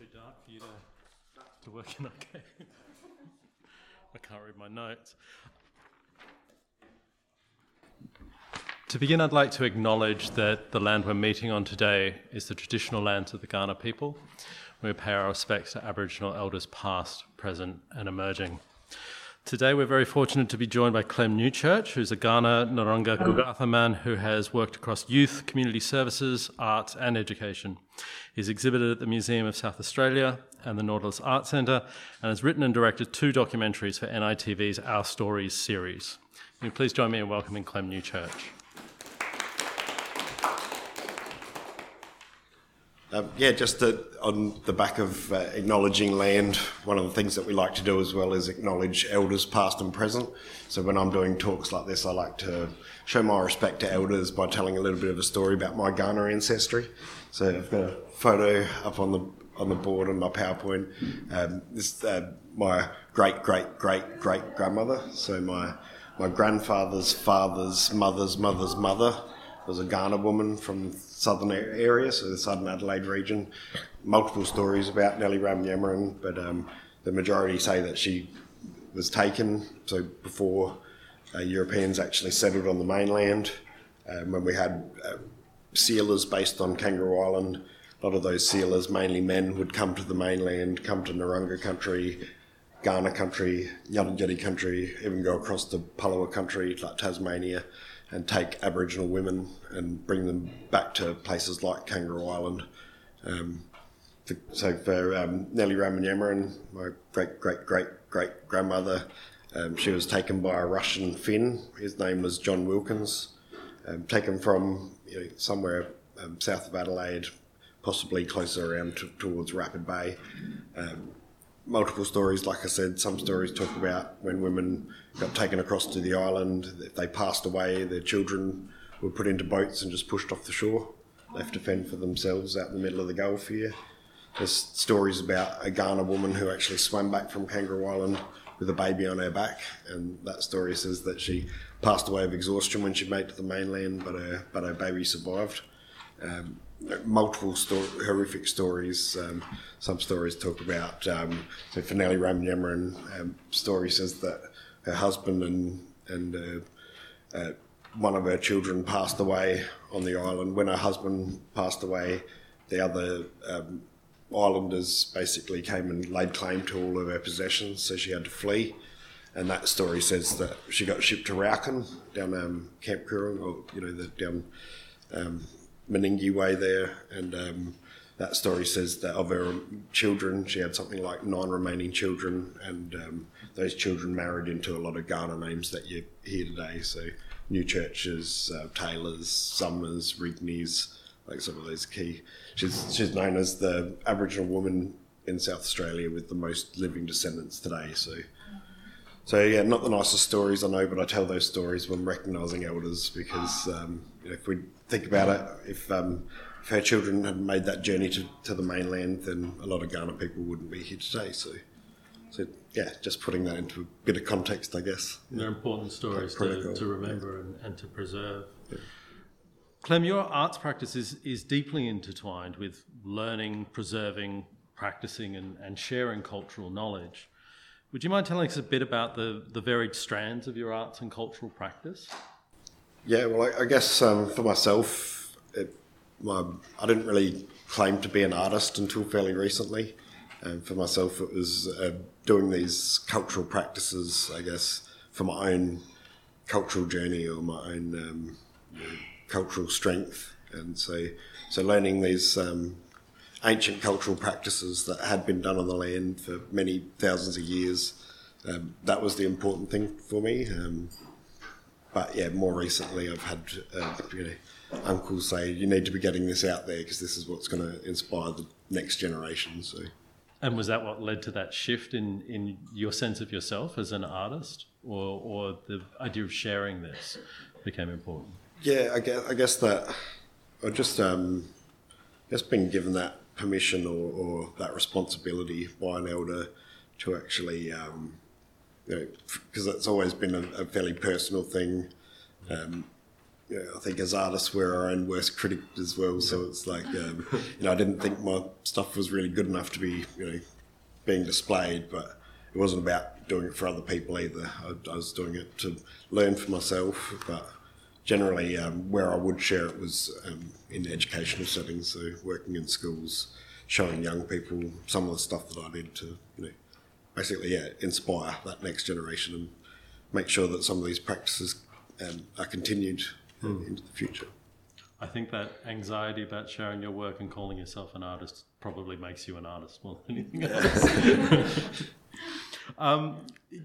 too dark for you to, to work in. that Okay. I can't read my notes. To begin, I'd like to acknowledge that the land we're meeting on today is the traditional lands of the Kaurna people. We pay our respects to Aboriginal elders past, present, and emerging. Today, we're very fortunate to be joined by Clem Newchurch, who's a Kaurna Narungga Gugatha man who has worked across youth, community services, arts, and education. He's exhibited at the Museum of South Australia and the Nautilus Art Centre and has written and directed two documentaries for NITV's Our Stories series. Can you please join me in welcoming Clem Newchurch? Um, yeah, just on the back of uh, acknowledging land, one of the things that we like to do as well is acknowledge elders past and present. So when I'm doing talks like this, I like to show my respect to elders by telling a little bit of a story about my Kaurna ancestry. So I've got a photo up on the on the board on my PowerPoint. Um, this uh, my great great great great grandmother. So my my grandfather's father's mother's mother's mother was a Kaurna woman from southern area, so the southern Adelaide region. Multiple stories about Nellie Ramyamarin, but um, the majority say that she was taken. So before uh, Europeans actually settled on the mainland, um, when we had uh, sealers based on Kangaroo Island, a lot of those sealers, mainly men, would come to the mainland, come to Narungga country, Kaurna country, Yalngyirri country, even go across to Palawa country, like Tasmania and take Aboriginal women and bring them back to places like Kangaroo Island. Um, to, so for um, Nellie Ramyamarin, my great great great great grandmother, um, she was taken by a Russian Finn. His name was John Wilkins, um, taken from you know, somewhere um, south of Adelaide, possibly closer around to, towards Rapid Bay. Multiple stories. Like I said, some stories talk about when women got taken across to the island, if they passed away, their children were put into boats and just pushed off the shore, left to fend for themselves out in the middle of the Gulf here. There's stories about a Kaurna woman who actually swam back from Kangaroo Island with a baby on her back, and that story says that she passed away of exhaustion when she made to the mainland, but her but her baby survived. Um, multiple horrific stories. Um, some stories talk about um, so for Nellie Ramyamarin, um, story says that her husband and and uh, uh, one of her children passed away on the island. When her husband passed away, the other um, islanders basically came and laid claim to all of her possessions, so she had to flee. And that story says that she got shipped to Raukkan down um, Camp Coorong, or you know, the, down um, Meningie Way there, and um, that story says that of her children, she had something like nine remaining children, and um, those children married into a lot of Kaurna names that you hear today. So Newchurches, uh, Taylors, Summers, Rigneys, like some of those key. She's she's known as the Aboriginal woman in South Australia with the most living descendants today. So. So yeah, not the nicest stories I know, but I tell those stories when recognising elders because um, if we think about it, if um, if her children had made that journey to, to the mainland, then a lot of Kaurna people wouldn't be here today. So, so yeah, just putting that into a bit of context, I guess. They're important stories to, to, remember yeah. and, and, to preserve. Yeah. Clem, your arts practice is, is deeply intertwined with learning, preserving, practicing, and, and sharing cultural knowledge. Would you mind telling us a bit about the, the varied strands of your arts and cultural practice? Yeah, well, I, I guess um, for myself, it, my, I didn't really claim to be an artist until fairly recently. And for myself, it was uh, doing these cultural practices, I guess, for my own cultural journey or my own um, you know, cultural strength. And so, so learning these um, ancient cultural practices that had been done on the land for many thousands of years, um, that was the important thing for me. But yeah, more recently, I've had uh, you know uncles say you need to be getting this out there because this is what's going to inspire the next generation. So. And was that what led to that shift in, in your sense of yourself as an artist, or, or the idea of sharing this became important? Yeah, I guess, I guess that I just um, just been given that permission or, or, that responsibility by an elder to actually, um, you know, because it's always been a, a, fairly personal thing. Um, you know, I think as artists we're our own worst critic as well. So it's like um, you know I didn't think my stuff was really good enough to be you know being displayed, but it wasn't about doing it for other people either. I, I was doing it to learn for myself, but generally um, where I would share it was um, in educational settings, so working in schools, showing young people some of the stuff that I did to you know basically yeah inspire that next generation and make sure that some of these practices um, are continued hmm. into the future. I think that anxiety about sharing your work and calling yourself an artist probably makes you an artist more than anything else. um,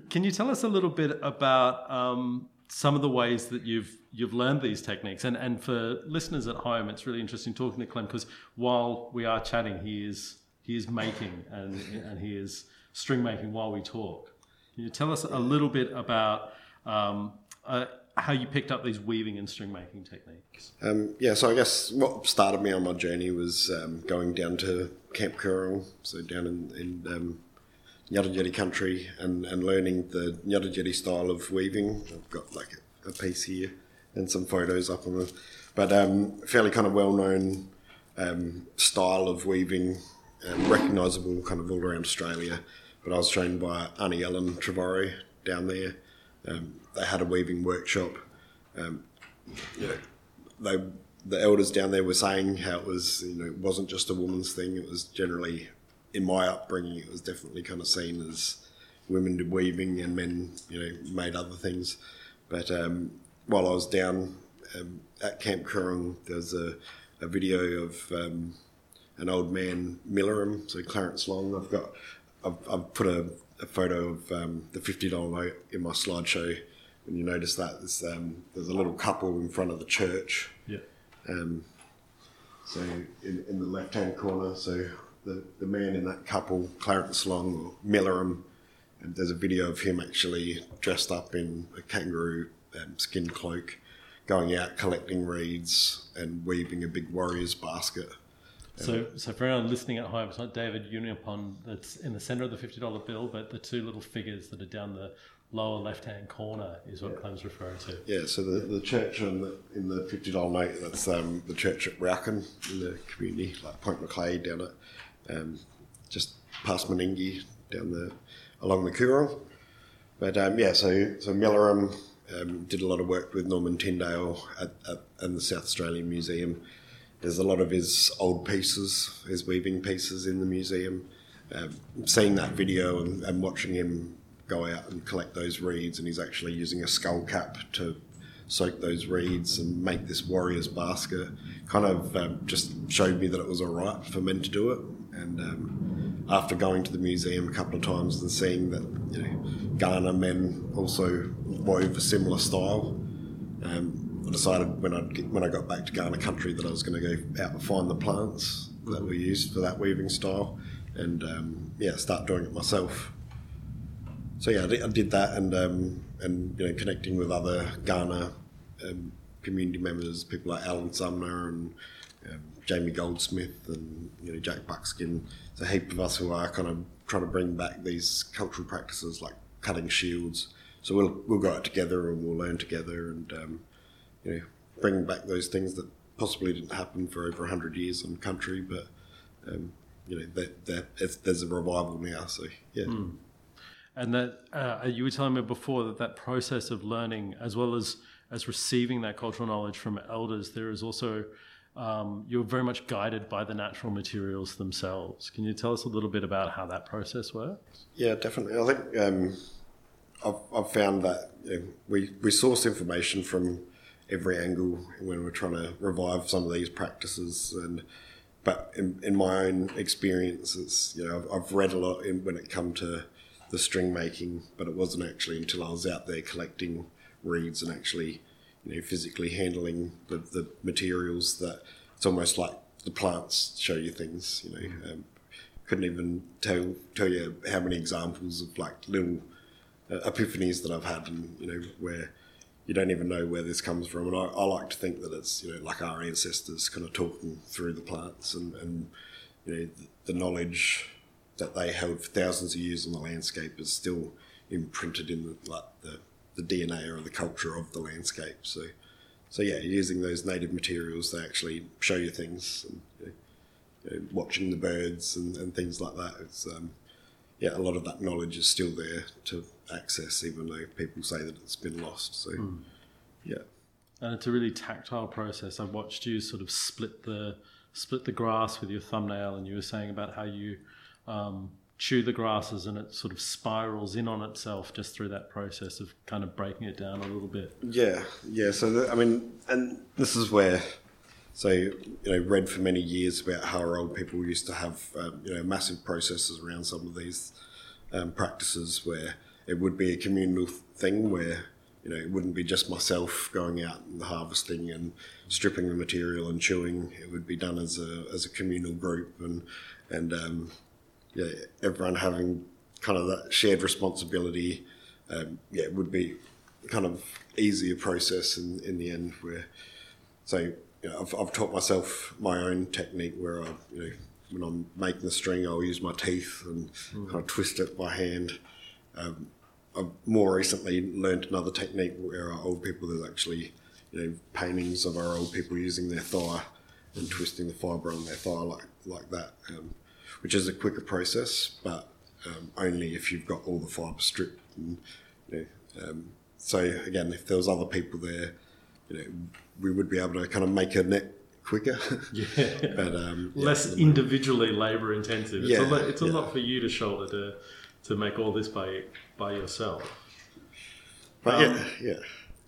can you tell us a little bit about um, some of the ways that you've you've learned these techniques? And and for listeners at home, it's really interesting talking to Clem because while we are chatting, he is he is making and and he is string making while we talk. Can you tell us a little bit about um, uh, how you picked up these weaving and string making techniques? Um, yeah, so I guess what started me on my journey was um, going down to Camp Coorong, so down in, in um, Ngarrindjeri country, and, and learning the Ngarrindjeri style of weaving. I've got like a, a, piece here and some photos up on the, but um, fairly kind of well known um, style of weaving, um, recognisable kind of all around Australia. But I was trained by Aunty Ellen Trevorrow down there. Um, they had a weaving workshop. Um, you know, they the elders down there were saying how it was you know it wasn't just a woman's thing. It was generally in my upbringing, it was definitely kind of seen as women did weaving and men you know made other things. But um, while I was down um, at Camp Coorong, there was a, a video of um, an old man Milerum, so Clarence Long. I've got I've, I've put a, a, photo of um, the fifty dollar note in my slideshow when you notice that there's um, there's a little couple in front of the church. Yeah. Um, so in, in the left hand corner, so the, the man in that couple, Clarence Long or Milerum, and there's a video of him actually dressed up in a kangaroo um, skin cloak, going out collecting reeds and weaving a big warrior's basket. So, so for anyone listening at home, it's not David Unaipon that's in the centre of the fifty dollar bill, but the two little figures that are down the lower left hand corner is what yeah. Clem's referring to. Yeah, so the, the church in the, in the $50 note, that's um, the church at Raukkan in the community, like Point McLeay down at um, just past Meningie down the along the Coorong. But um, yeah, so so Milerum um, did a lot of work with Norman Tindale at, at, in the South Australian Museum. There's a lot of his old pieces, his weaving pieces in the museum. Um, seeing that video and, and watching him go out and collect those reeds, and he's actually using a skull cap to soak those reeds and make this warrior's basket. Kind of um, just showed me that it was all right for men to do it. And um, after going to the museum a couple of times and seeing that you know Kaurna men also wove a similar style, um, I decided when I when I got back to Kaurna country that I was going to go out and find the plants that were used for that weaving style, and um, yeah, start doing it myself so yeah, I did that, and um, and you know, connecting with other Kaurna um, community members, people like Alan Sumner and um, Jamie Goldsmith, and you know Jack Buckskin. There's a heap of us who are kind of trying to bring back these cultural practices like cutting shields. So we'll we'll go out together and we'll learn together, and um, you know, bring back those things that possibly didn't happen for over hundred years in the country, but um, you know that, that there's a revival now. So yeah. Mm and that uh, you were telling me before that that process of learning as well as as receiving that cultural knowledge from elders there is also um, you're very much guided by the natural materials themselves can you tell us a little bit about how that process works yeah definitely i think um, I've, I've, found that you know, we, we source information from every angle when we're trying to revive some of these practices and but in, in my own experiences you know I've, I've read a lot in, when it come to the string making, but it wasn't actually until I was out there collecting reeds and actually, you know, physically handling the, the materials that it's almost like the plants show you things. You know, mm. um, couldn't even tell tell you how many examples of like little uh, epiphanies that I've had, and you know, where you don't even know where this comes from. And I, I, like to think that it's you know like our ancestors kind of talking through the plants and, and you know the, the knowledge that they held for thousands of years on the landscape is still imprinted in the, like the, the DNA or the culture of the landscape. So so yeah, using those native materials, they actually show you things, and you know, watching the birds and, and things like that. It's um, yeah, a lot of that knowledge is still there to access, even though people say that it's been lost. So Hmm. yeah, And it's a really tactile process. I've watched you sort of split the split the grass with your thumbnail, and you were saying about how you um, chew the grasses, and it sort of spirals in on itself just through that process of kind of breaking it down a little bit. Yeah, yeah. So the, I mean, and this is where, so you know, read for many years about how our old people used to have um, you know massive processes around some of these um, practices where it would be a communal thing where you know it wouldn't be just myself going out and harvesting and stripping the material and chewing. It would be done as a as a communal group and and um, yeah, everyone having kind of that shared responsibility. Um, yeah, it would be kind of easier process in, in the end where so you know, I've, I've taught myself my own technique where I you know when I'm making the string I'll use my teeth and kind of twist it by hand um, I've more recently learned another technique where our old people there's actually you know paintings of our old people using their thigh and twisting the fibre on their thigh like like that um, which is a quicker process but um, only if you've got all the fibre stripped and you know, um, so again if there was other people there you know we would be able to kind of make a net quicker Yeah. but um, yeah, Less individually labour intensive. It's, a, Yeah, lot, it's a yeah. lot for you to shoulder to to make all this by by yourself. But Um, yeah, yeah,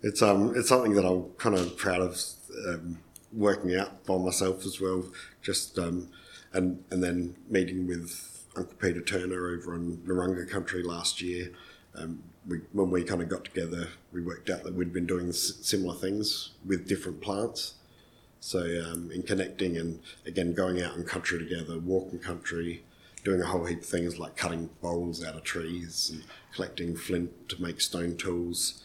it's um, it's something that I'm kind of proud of um, working out by myself as well. Just um, and and then meeting with Uncle Peter Turner over in Narunga country last year. Um, we, when we kind of got together, we worked out that we'd been doing s- similar things with different plants. So um, in connecting and again going out in country together, walking country, doing a whole heap of things like cutting bowls out of trees and collecting flint to make stone tools.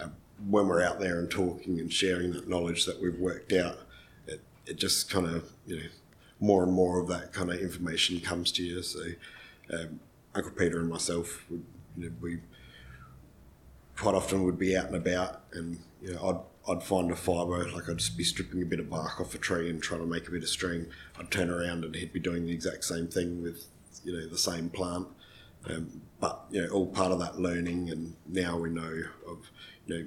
Uh, when we're out there and talking and sharing that knowledge that we've worked out, it, it just kind of you know more and more of that kind of information comes to you. So um, Uncle Peter and myself, would, you know, we quite often would be out and about, and you know, I'd I'd find a fibre, like I'd be stripping a bit of bark off a tree and trying to make a bit of string. I'd turn around and he'd be doing the exact same thing with you know the same plant. Um, but you know, all part of that learning, and now we know of you know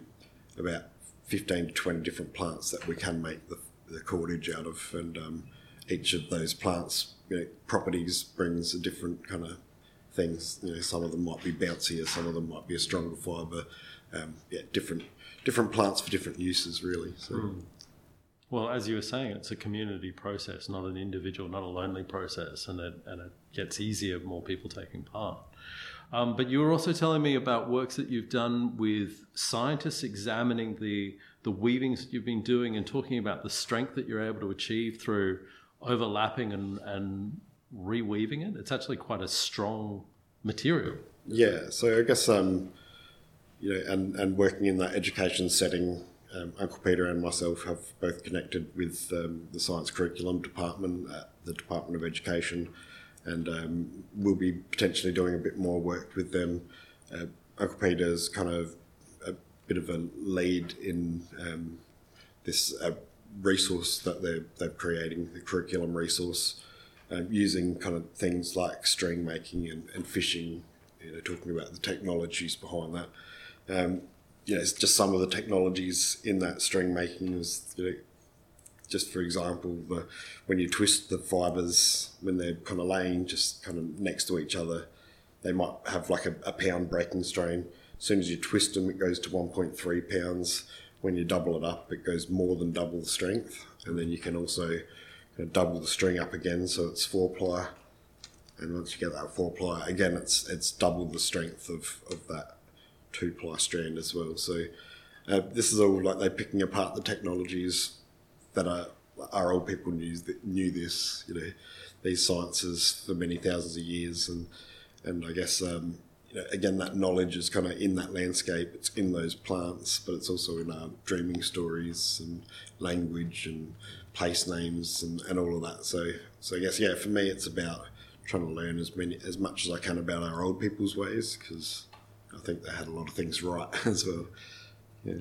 about fifteen to twenty different plants that we can make the, the cordage out of, and um, each of those plants, you know, properties brings a different kind of things. You know, some of them might be bouncier, some of them might be a stronger fibre. Um, yeah, different different plants for different uses, really. So Well, as you were saying, it's a community process, not an individual, not a lonely process, and it, and it gets easier more people taking part. Um, but you were also telling me about works that you've done with scientists examining the the weavings that you've been doing and talking about the strength that you're able to achieve through overlapping and, and reweaving it. It's actually quite a strong material. yeah, so I guess um, you know, and and working in that education setting. Um, Uncle Peter and myself have both connected with um, the science curriculum department at the Department of Education, and um, we'll be potentially doing a bit more work with them. Uh, Uncle Peter's kind of a bit of a lead in um, this uh, resource that they're, they're creating, the curriculum resource, um, using kind of things like string making and, and fishing, you know, talking about the technologies behind that. You know, it's just some of the technologies in that string making is, you know, just for example, the, when you twist the fibres when they're kind of laying just kind of next to each other, they might have like a, a pound breaking strain. As soon as you twist them, it goes to 1.3 pounds. When you double it up, it goes more than double the strength. And then you can also kind of double the string up again, so it's four ply. And once you get that four ply, again, it's it's double the strength of, of that two ply strand as well. So uh, this is all like they're picking apart the technologies that are our old people knew knew this, you know, these sciences for many thousands of years, and and I guess um, you know, again that knowledge is kind of in that landscape. It's in those plants, but it's also in our dreaming stories and language and place names and, and all of that. So so I guess yeah, for me it's about trying to learn as many as much as I can about our old people's ways because I think they had a lot of things right as well. Yeah.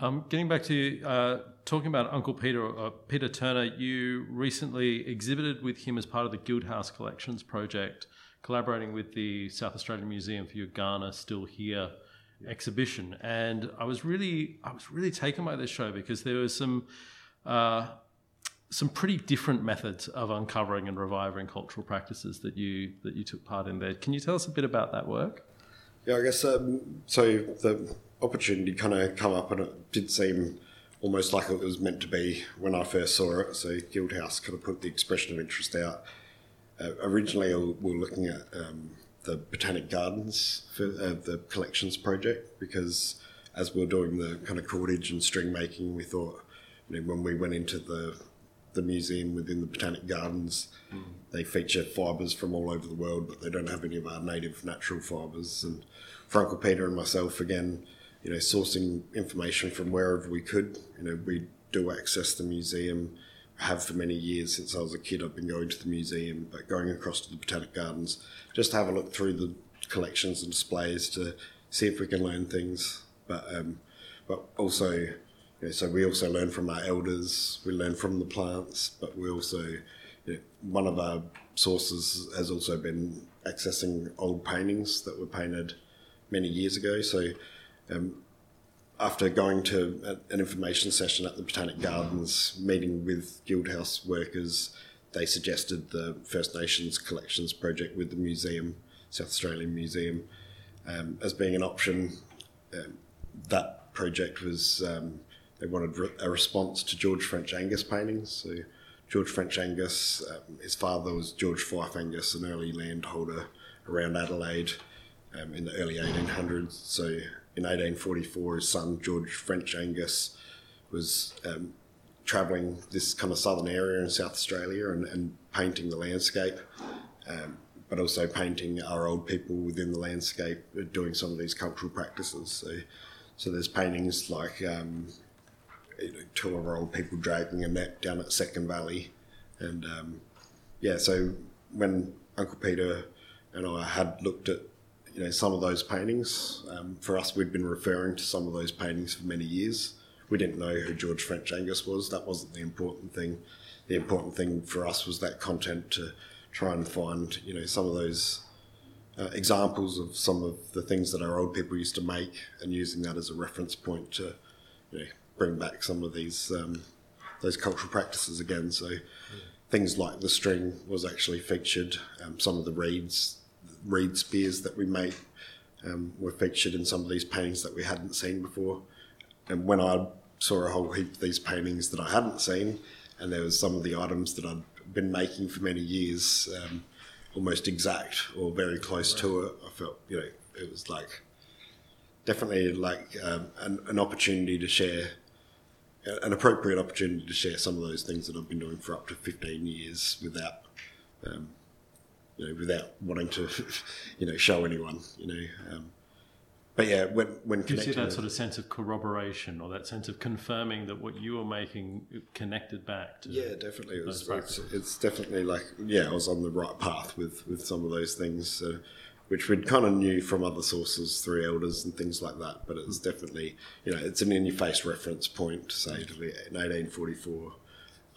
Um, getting back to uh, talking about Uncle Peter, uh, Peter Turner, you recently exhibited with him as part of the Guildhouse Collections project, collaborating with the South Australian Museum for your Kaurna Still Here exhibition. And I was really, I was really taken by this show because there was some, uh, some pretty different methods of uncovering and reviving cultural practices that you that you took part in there. Can you tell us a bit about that work? Yeah, I guess um, so. The opportunity kind of come up, and it did seem almost like it was meant to be when I first saw it. So Guildhouse kind of put the expression of interest out. Uh, originally, we were looking at um, the Botanic Gardens for uh, the collections project because as we were doing the kind of cordage and string making, we thought you know, when we went into the the museum within the Botanic Gardens, mm. they feature fibres from all over the world, but they don't have any of our native natural fibres. And Uncle Peter and myself, again, you know, sourcing information from wherever we could. You know, we do access the museum, have for many years since I was a kid. I've been going to the museum, but going across to the Botanic Gardens just to have a look through the collections and displays to see if we can learn things. But um, but also, you know, so we also learn from our elders. We learn from the plants, but we also you know, one of our sources has also been accessing old paintings that were painted many years ago. So um, after going to an information session at the Botanic Gardens, meeting with Guildhouse workers, they suggested the First Nations Collections project with the museum, South Australian Museum, um, as being an option. Um, that project was um, they wanted a response to George French Angas paintings. So George French Angas, um, his father was George Fife Angas, an early landholder around Adelaide um, in the early 1800s. So in 1844, his son George French Angas was um, travelling this kind of southern area in South Australia and, and painting the landscape, um, but also painting our old people within the landscape, doing some of these cultural practices. So, so there's paintings like um, two of our old people dragging a net down at Second Valley, and um, yeah, so when Uncle Peter and I had looked at you know some of those paintings. Um, for us, we'd been referring to some of those paintings for many years. We didn't know who George French Angas was. That wasn't the important thing. The important thing for us was that content to try and find you know some of those uh, examples of some of the things that our old people used to make, and using that as a reference point to you know bring back some of these um, those cultural practices again. So. Things like the string was actually featured. Um, some of the reeds reed spears that we made um, were featured in some of these paintings that we hadn't seen before. And when I saw a whole heap of these paintings that I hadn't seen, and there was some of the items that I'd been making for many years, um, almost exact or very close right. to it, I felt you know it was like definitely like um, an, an opportunity to share an appropriate opportunity to share some of those things that I've been doing for up to 15 years without um, you know, without wanting to, you know, show anyone, you know. Um, but yeah, when when you see that sort of sense of corroboration or that sense of confirming that what you were making connected back to. Yeah, definitely. It was, it's, it's, definitely like yeah, I was on the right path with with some of those things. Uh, which we'd kind of knew from other sources through elders and things like that, but it was definitely, you know, it's an in-your-face reference point to say in 1844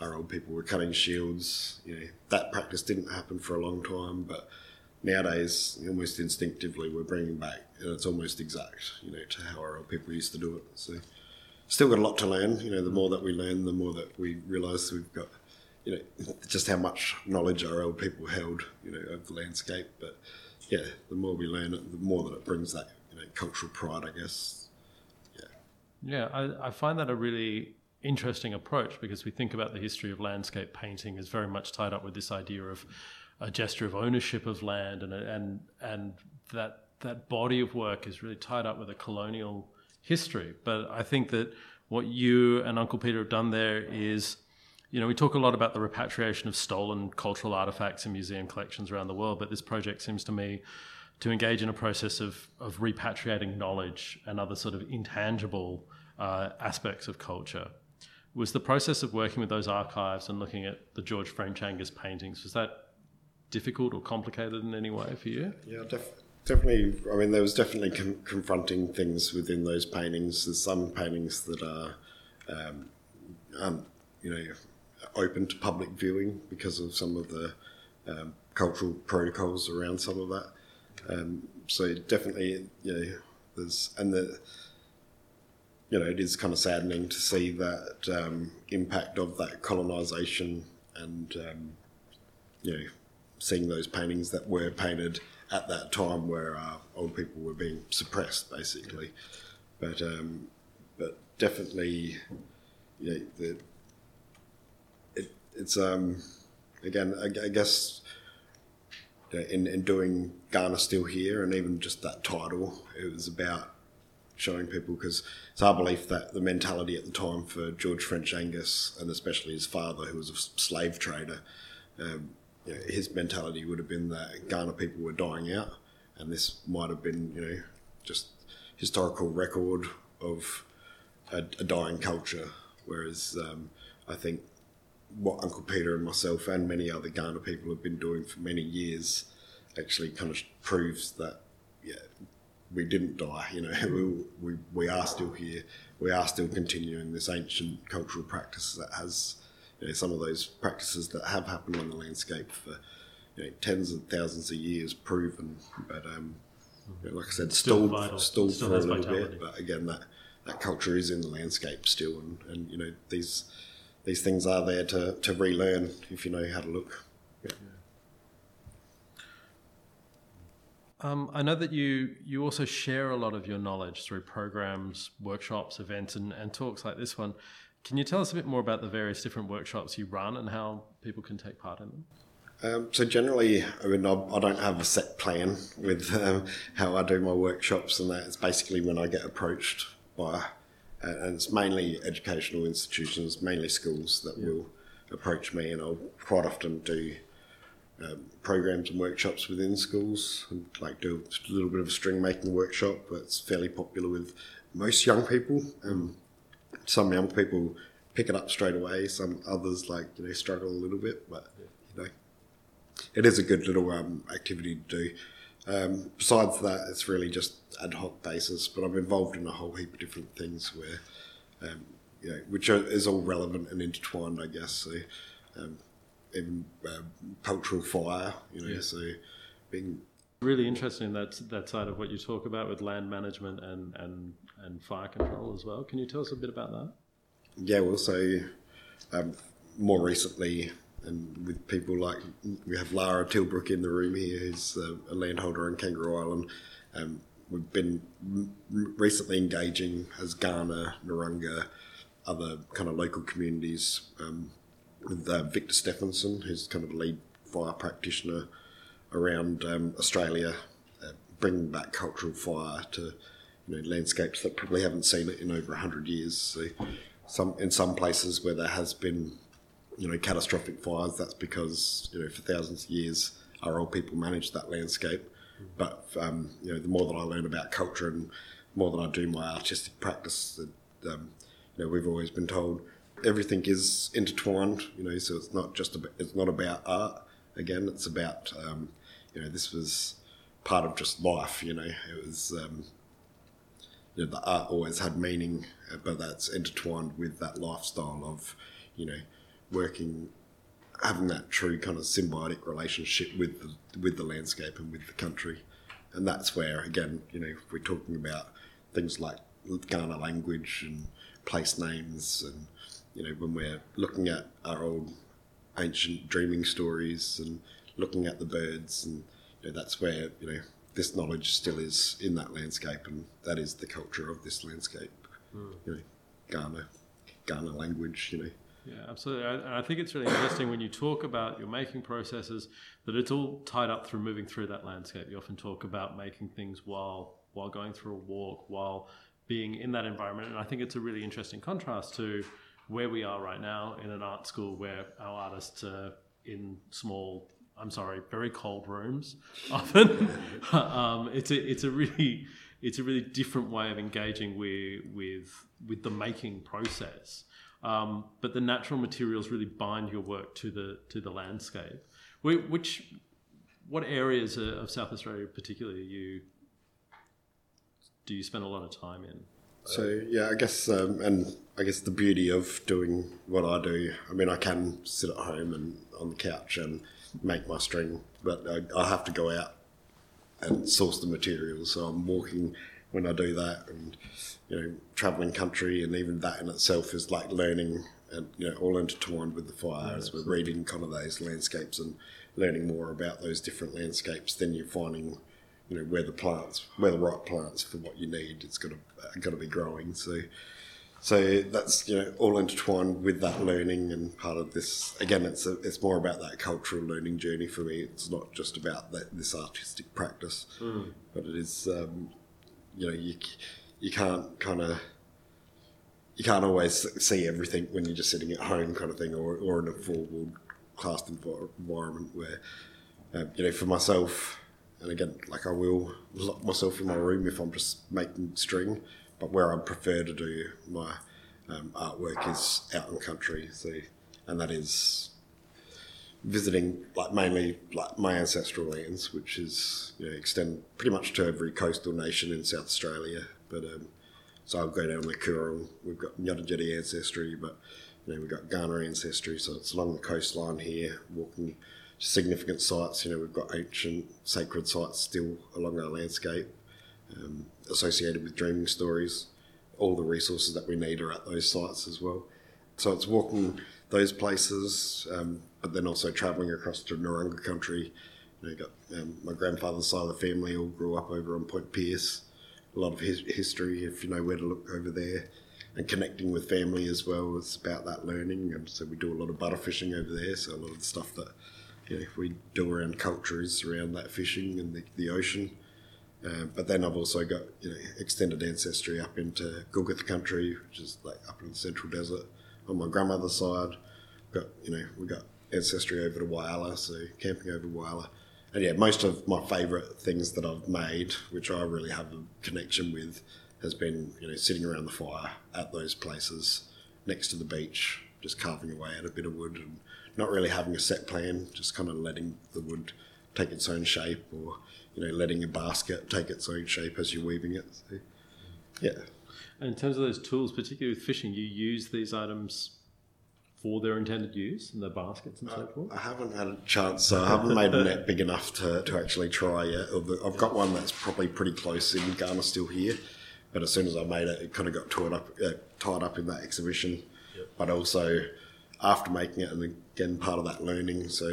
our old people were cutting shields. You know, that practice didn't happen for a long time, but nowadays, almost instinctively, we're bringing back, and it's almost exact, you know, to how our old people used to do it. So, still got a lot to learn. You know, the more that we learn, the more that we realise we've got, you know, just how much knowledge our old people held, you know, of the landscape. But yeah, the more we learn it, the more that it brings that, you know, cultural pride, I guess. Yeah. Yeah, I, I find that a really interesting approach because we think about the history of landscape painting as very much tied up with this idea of a gesture of ownership of land and and and that that body of work is really tied up with a colonial history. But I think that what you and Uncle Peter have done there is, you know, we talk a lot about the repatriation of stolen cultural artifacts in museum collections around the world, but this project seems to me to engage in a process of, of repatriating knowledge and other sort of intangible uh, aspects of culture was the process of working with those archives and looking at the George French Angas paintings was that difficult or complicated in any way for you? Yeah, def- Definitely, I mean, there was definitely con- confronting things within those paintings. There's some paintings that are, um, um, you know, open to public viewing because of some of the um, cultural protocols around some of that. Um, so definitely, you know, there's and the, you know, it is kind of saddening to see that um, impact of that colonisation and um, you know, seeing those paintings that were painted at that time where uh, old people were being suppressed, basically. But um, but definitely, you know, the, it's um, again, I, I guess in in doing Kaurna still here, and even just that title, it was about showing people because it's our belief that the mentality at the time for George French Angas and especially his father, who was a slave trader. Um, you know, his mentality would have been that Kaurna people were dying out, and this might have been, you know, just historical record of a, a dying culture. Whereas um, I think what Uncle Peter and myself and many other Kaurna people have been doing for many years actually kind of proves that, yeah, we didn't die. You know, we, we, we are still here. We are still continuing this ancient cultural practice that has you know, some of those practices that have happened on the landscape for you know, tens of thousands of years proven, but um, you know, like I said, Still stalled, stalled Still for a little vitality. bit. But again, that that culture is in the landscape still, and, and you know these these things are there to, to relearn if you know how to look. Yeah. Um, I know that you you also share a lot of your knowledge through programs, workshops, events, and, and talks like this one. Can you tell us a bit more about the various different workshops you run and how people can take part in them? Um, so generally, I mean, I, I don't have a set plan with um, how I do my workshops, and that it's basically when I get approached by, and it's mainly educational institutions, mainly schools that will approach me, and I'll quite often do um, programs and workshops within schools, and like do a little bit of a string making workshop. That's fairly popular with most young people. Um, some young people pick it up straight away. Some others like you know struggle a little bit, but you know it is a good little um, activity to do. Um, besides that, it's really just ad hoc basis, but I'm involved in a whole heap of different things where, um, you know, which are, is all relevant and intertwined, I guess. So, um, even uh, cultural fire, you know, Yeah. so being Really interested in that that side of what you talk about with land management and and and fire control as well. Can you tell us a bit about that? Yeah, well, so um, more recently, and with people like we have Lara Tilbrook in the room here, who's a landholder on Kangaroo Island. Um, we've been recently engaging as Kaurna, Narunga, other kind of local communities um, with uh, Victor Steffensen, who's kind of a lead fire practitioner around um, Australia, uh, bringing back cultural fire to you know, landscapes that probably haven't seen it in over hundred years. So, some in some places where there has been, you know, catastrophic fires, that's because you know for thousands of years our old people managed that landscape. But um, you know, the more that I learn about culture and more that I do my artistic practice, that, um, you know, we've always been told everything is intertwined. You know, so it's not just about, it's not about art. Again, it's about um, you know this was part of just life. You know, it was um, you know, the art always had meaning, but that's intertwined with that lifestyle of you know working, having that true kind of symbiotic relationship with the, with the landscape and with the country, and that's where again you know if we're talking about things like Kaurna language and place names and you know when we're looking at our old ancient dreaming stories and looking at the birds and you know, that's where you know this knowledge still is in that landscape and that is the culture of this landscape. Hmm. You know Kaurna Kaurna language you know Yeah, absolutely. I- I think it's really interesting when you talk about your making processes that it's all tied up through moving through that landscape. You often talk about making things while while going through a walk, while being in that environment. And I think it's a really interesting contrast to where we are right now in an art school where our artists are in small I'm sorry, very cold rooms often. um, it's a it's a really it's a really different way of engaging with with with the making process. Um, but the natural materials really bind your work to the to the landscape, which what areas of South Australia, particularly, you do you spend a lot of time in? So yeah, I guess, um, and I guess the beauty of doing what I do. I mean, I can sit at home and on the couch and make my string, but I, I have to go out and source the materials. So I'm walking when I do that, and you know, traveling country, and even that in itself is like learning, and you know, all intertwined with the fire. as we're reading kind of those landscapes and learning more about those different landscapes, then you're finding you know where the plants, where the right plants for what you need. It's got to got to be growing. So, so that's you know all intertwined with that learning and part of this. Again, it's a, it's more about that cultural learning journey for me. It's not just about that this artistic practice, mm. but it is um, you know you you can't kind of you can't always see everything when you're just sitting at home kind of thing or, or in a formal classed environment where uh, you know for myself and again, like I will lock myself in my room if I'm just making string, but where I prefer to do my um, artwork is out in the country. So, and that is visiting like mainly like my ancestral lands, which is you know, extend pretty much to every coastal nation in South Australia. But um, so I'll go down the Coorong. We've got Yudinjeri ancestry, but you know we've got Kaurna ancestry, so it's along the coastline here, walking significant sites. You know, we've got ancient sacred sites still along our landscape um, associated with dreaming stories. All the resources that we need are at those sites as well. So it's walking those places, um, but then also travelling across to Narungga country. You know, got um, my grandfather's side of the family all grew up over on Point Pearce. A lot of his history, if you know where to look over there, and connecting with family as well. It's about that learning, and so we do a lot of butter fishing over there. So a lot of the stuff that you know, we do around cultures around that fishing and the, the ocean. Uh, but then I've also got you know extended ancestry up into Gulgith country, which is like up in the central desert. On my grandmother's side, got you know we got ancestry over to Whyalla, so camping over Whyalla. And yeah, most of my favourite things that I've made, which I really have a connection with, has been you know sitting around the fire at those places next to the beach, just carving away at a bit of wood and not really having a set plan, just kind of letting the wood take its own shape, or you know, letting a basket take its own shape as you're weaving it. So, yeah. And in terms of those tools, particularly with fishing, you use these items for their intended use and their baskets and so forth? I haven't had a chance. So I haven't made a net big enough to, to actually try yet. I've got one that's probably pretty close in Kaurna still here, but as soon as I made it, it kind of got tied up, uh, tied up in that exhibition. Yep. But also after making it, and again part of that learning. So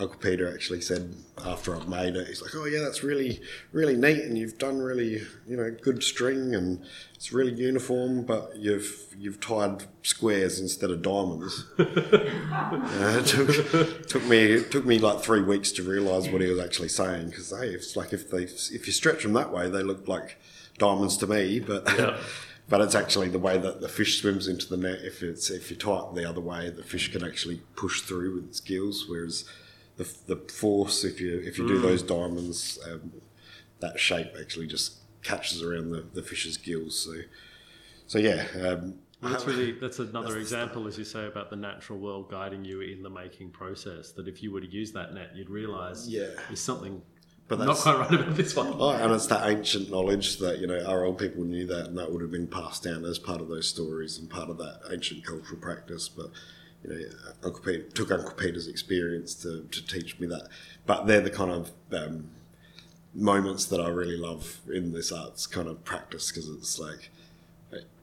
Uncle Peter actually said after I've made it, he's like, "Oh yeah, that's really really neat, and you've done really you know good string, and it's really uniform, but you've you've tied squares instead of diamonds." uh, it took, took me it took me like three weeks to realise what he was actually saying because hey, it's like if they if you stretch them that way, they look like diamonds to me, but. Yeah but it's actually the way that the fish swims into the net. If it's if you tie it the other way, the fish can actually push through with its gills. Whereas the, the force, if you if you do mm. those diamonds, um, that shape actually just catches around the, the fish's gills. So so yeah. Um, well, that's really that's another that's example, as you say, about the natural world guiding you in the making process. That if you were to use that net, you'd realise yeah. there's something but that's, not quite right about this one. Oh, and it's that ancient knowledge that you know our old people knew that, and that would have been passed down as part of those stories and part of that ancient cultural practice. But you know, Uncle Peter took Uncle Peter's experience to, to teach me that. But they're the kind of um, moments that I really love in this arts kind of practice because it's like,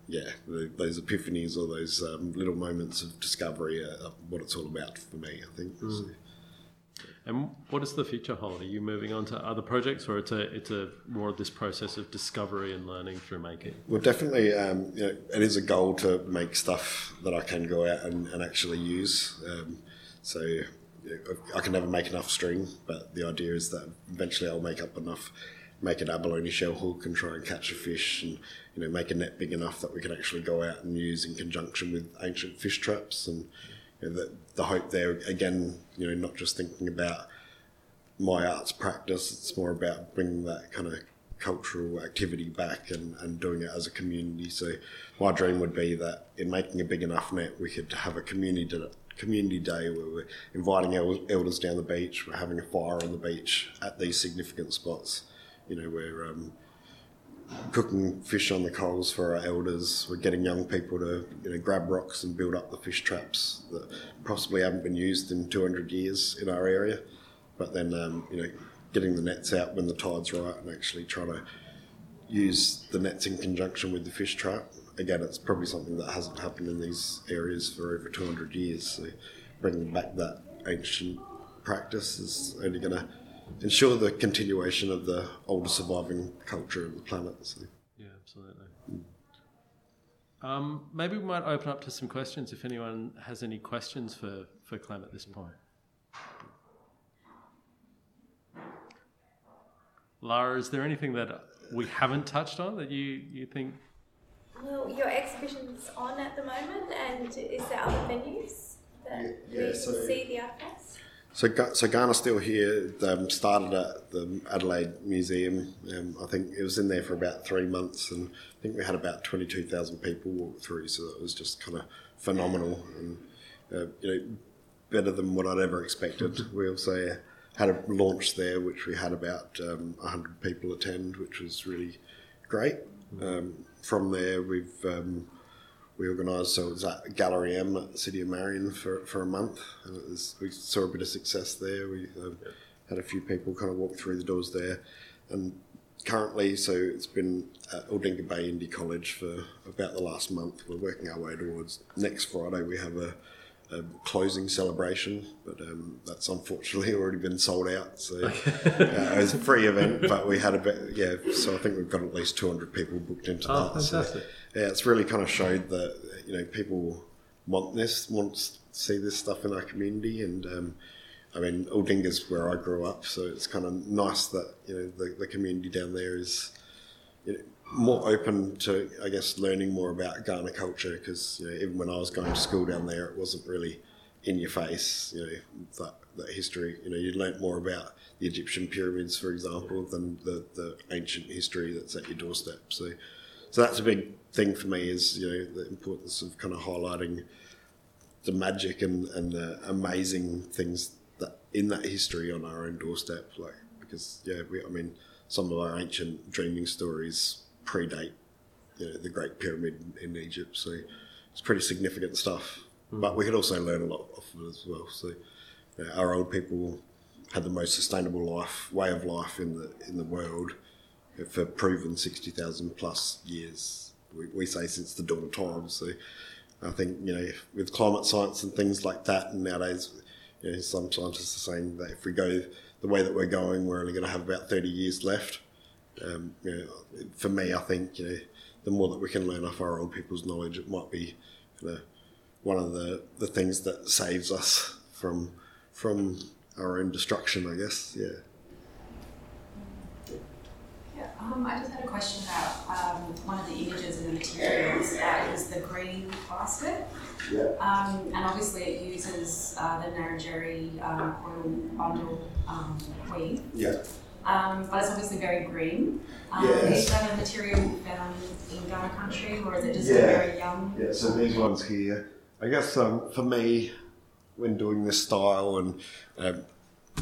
yeah, the, those epiphanies or those um, little moments of discovery are, are, what it's all about for me. I think. Mm. So, and what does the future hold? Are you moving on to other projects, or it's a it's a more of this process of discovery and learning through making? Well, definitely, um, you know, it is a goal to make stuff that I can go out and, and actually use. Um, so I can never make enough string, but the idea is that eventually I'll make up enough, make an abalone shell hook and try and catch a fish, and you know make a net big enough that we can actually go out and use in conjunction with ancient fish traps and you know, the, the hope there again, you know, not just thinking about my arts practice, it's more about bringing that kind of cultural activity back and, and doing it as a community. So my dream would be that in making a big enough net, we could have a community community day where we're inviting elders down the beach. We're having a fire on the beach at these significant spots. You know, we're um, cooking fish on the coals for our elders. We're getting young people to you know grab rocks and build up the fish traps that possibly haven't been used in 200 years in our area. But then um, you know getting the nets out when the tide's right and actually trying to use the nets in conjunction with the fish trap. Again, it's probably something that hasn't happened in these areas for over 200 years. So bringing back that ancient practice is only going to ensure the continuation of the older surviving culture of the planet. So. Yeah, absolutely. Mm. Um, maybe we might open up to some questions if anyone has any questions for, for Clem at this point. Lara, is there anything that we haven't touched on that you, you think? Well, your exhibition's on at the moment, and is there other venues that yeah, yeah, so, see the artifacts? So, so Kaurna's still here. Um, started at the Adelaide Museum. Um, I think it was in there for about three months, and I think we had about twenty-two thousand people walk through. So it was just kind of phenomenal, and uh, you know, better than what I'd ever expected. we also had a launch there, which we had about um, 100 people attend, which was really great. Um, from there, we've um, we organised so it was at Gallery M at the City of Marion for, for a month, and was, we saw a bit of success there. We um, had a few people kind of walk through the doors there, and currently, so it's been at Aldinga Payinthi College for about the last month. We're working our way towards next Friday. We have a a closing celebration, but um, that's unfortunately already been sold out. So uh, it was a free event, but we had a bit, yeah. So I think we've got at least 200 people booked into oh, that. Fantastic. So, yeah, it's really kind of showed that you know people want this, want to see this stuff in our community, and um, I mean, Aldinga's where I grew up, so it's kind of nice that you know the, the community down there is. You know, more open to, I guess, learning more about Kaurna culture because you know, even when I was going to school down there, it wasn't really in your face. You know that, that history. You know, you learnt more about the Egyptian pyramids, for example, than the, the ancient history that's at your doorstep. So, so that's a big thing for me is you know the importance of kind of highlighting the magic and, and the amazing things that in that history on our own doorstep. Like because yeah, we, I mean some of our ancient dreaming stories predate you know, the Great Pyramid in Egypt. So it's pretty significant stuff. Mm. But we could also learn a lot off of it as well. So you know, our old people had the most sustainable life way of life in the in the world for proven sixty thousand plus years. We, we say since the dawn of time. So I think you know with climate science and things like that, and nowadays, you know, some scientists are saying that if we go the way that we're going, we're only going to have about thirty years left um, you know, for me, I think you know, the more that we can learn off our old people's knowledge, it might be you know, one of the, the things that saves us from from our own destruction. I guess, yeah. Yeah, um, I just had a question about um, one of the images in the materials uh, is the green basket. Yeah. Um, and obviously it uses uh, the Ngarrindjeri um, coil bundle um, weave. Yeah um, but it's obviously very green. Um, yes. Is that a material found in Kaurna country, or is it just yeah. very young? Yeah, so these ones here, I guess um, for me, when doing this style, and um,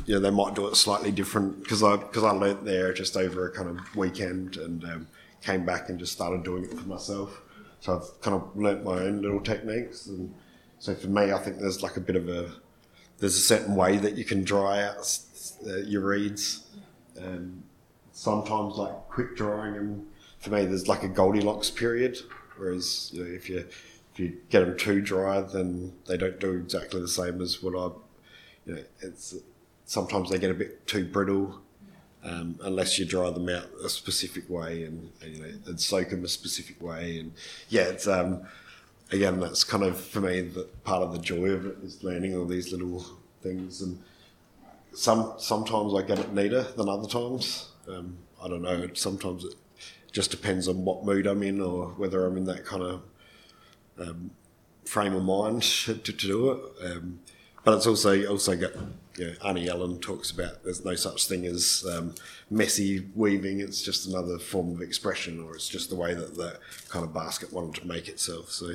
you know, they might do it slightly different because I because I learnt there just over a kind of weekend and um, came back and just started doing it for myself. So I've kind of learnt my own little techniques, and so for me, I think there's like a bit of a there's a certain way that you can dry out uh, your reeds um, sometimes like quick drying them. For me, there's like a Goldilocks period. Whereas you know, if you if you get them too dry, then they don't do exactly the same as what I. You know, it's sometimes they get a bit too brittle. Um, unless you dry them out a specific way and, and, you know and soak them a specific way and yeah it's um, again that's kind of for me the part of the joy of it is learning all these little things and some sometimes I get it neater than other times. Um, I don't know. Sometimes it just depends on what mood I'm in or whether I'm in that kind of um, frame of mind to, to do it. Um, but it's also also got you know, Aunty Ellen talks about there's no such thing as um, messy weaving. It's just another form of expression, or it's just the way that the kind of basket wanted to make itself. So,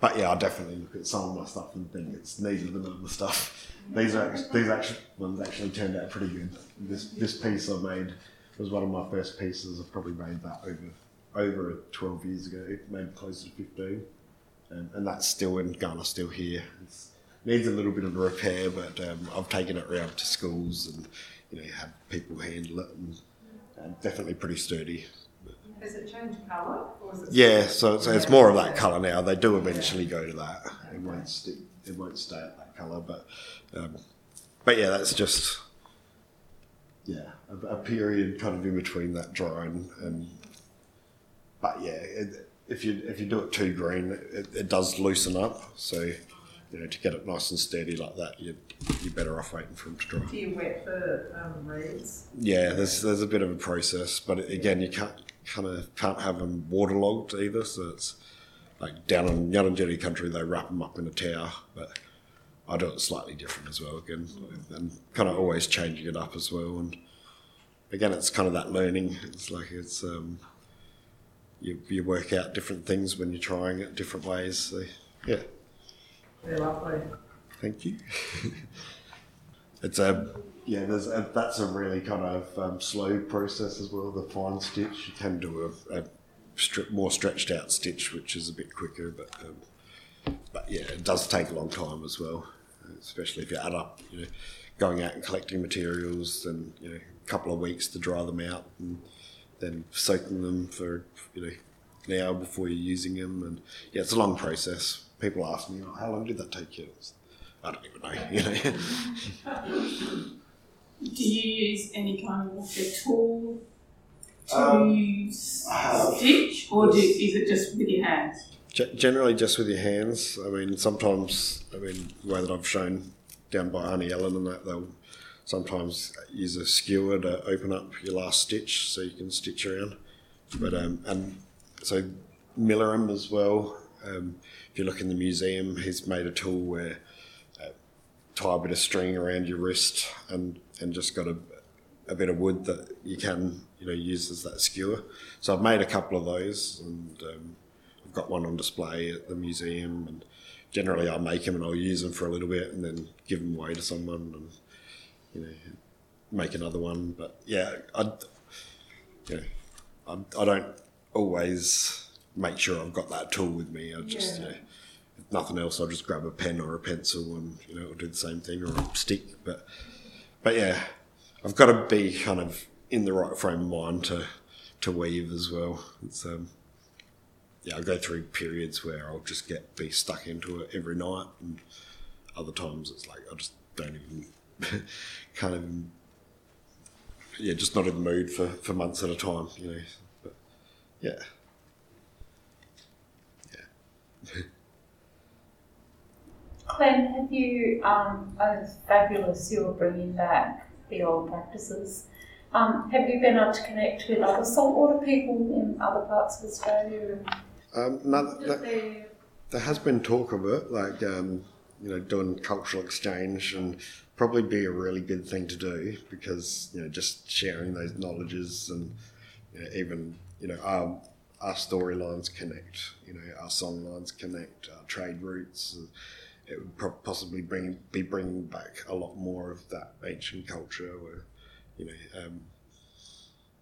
but yeah, I definitely look at some of my stuff and think it's neater than other stuff. These are these ones actually turned out pretty good. This this piece I made was one of my first pieces. I've probably made that over over 12 years ago, maybe closer to 15, and, and that's still in Kaurna, still here. It needs a little bit of repair, but um, I've taken it around to schools and you know had people handle it, and definitely pretty sturdy. Has it changed colour? yeah, so it's, it's more of that colour now. They do eventually go to that. It won't stick. It won't stay at that colour, but um, but yeah, that's just yeah a, a, period kind of in between that drying and but yeah, it, if you if you do it too green, it, it, does loosen up. So you know to get it nice and steady like that, you you're better off waiting for them to dry. Do you wet the um, reeds? Yeah, there's there's a bit of a process, but again, you can't kind of can't have them waterlogged either. So it's like down in Ngarrindjeri country, they wrap them up in a tower, but I do it slightly different as well again, and kind of always changing it up as well. And again, it's kind of that learning. It's like it's um, you you work out different things when you're trying it different ways. So yeah, very lovely. Thank you. it's a yeah, there's a, that's a really kind of um, slow process as well. The fine stitch you can do a, a more stretched out stitch, which is a bit quicker, but um, but yeah, it does take a long time as well, especially if you add up, you know, going out and collecting materials and you know a couple of weeks to dry them out and then soaking them for you know an hour before you're using them, and yeah, it's a long process. People ask me, oh, "How long did that take you?" I don't even know, you know. Do you use any kind of like a tool to um, stitch, or do, is it just with your hands? generally, just with your hands. I mean, sometimes, I mean, the way that I've shown down by Aunty Ellen and that, they'll sometimes use a skewer to open up your last stitch so you can stitch around. But um, and so Milerum as well. Um, if you look in the museum, he's made a tool where tie a bit of string around your wrist and and just got a, a bit of wood that you can you know use as that skewer. So I've made a couple of those, and um, I've got one on display at the museum. And generally, I'll make them and I'll use them for a little bit, and then give them away to someone, and you know, make another one. But yeah, I, you know, I, I don't always make sure I've got that tool with me. I just yeah. you know, if nothing else, I'll just grab a pen or a pencil and you know, I'll do the same thing or a stick. But but yeah, I've got to be kind of in the right frame of mind to to weave as well. It's um, yeah, I go through periods where I'll just get be stuck into it every night, and other times it's like I just don't even kind of yeah, just not in the mood for, for months at a time, you know. But yeah. Yeah. Clem, have you, um, oh, it's fabulous you're bringing back the old practices. Um, have you been able to connect with other saltwater people in other parts of Australia? Um, no, that, there has been talk of it, like um, you know, doing cultural exchange, and probably be a really good thing to do because you know, just sharing those knowledges and you know, even you know, our our storylines connect, you know, our song lines connect, our trade routes it would possibly bring be bringing back a lot more of that ancient culture where you know um,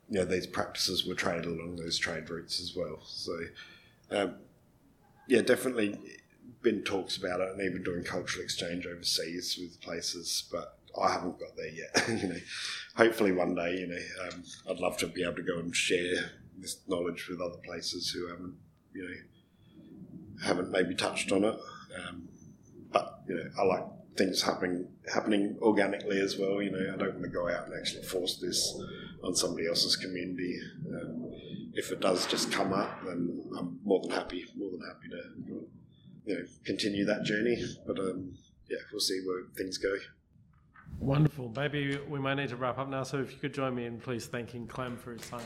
you know these practices were traded along those trade routes as well. So um, yeah definitely been talks about it and even doing cultural exchange overseas with places but I haven't got there yet you know. Hopefully one day you know um, I'd love to be able to go and share this knowledge with other places who haven't you know haven't maybe touched on it um, you know, I like things happening happening organically as well. You know, I don't want to go out and actually force this on somebody else's community. Um, if it does just come up, then I'm more than happy, more than happy to you know continue that journey. But um, yeah, we'll see where things go. Wonderful. Maybe we might need to wrap up now. So if you could join me in please thanking Clem for his time.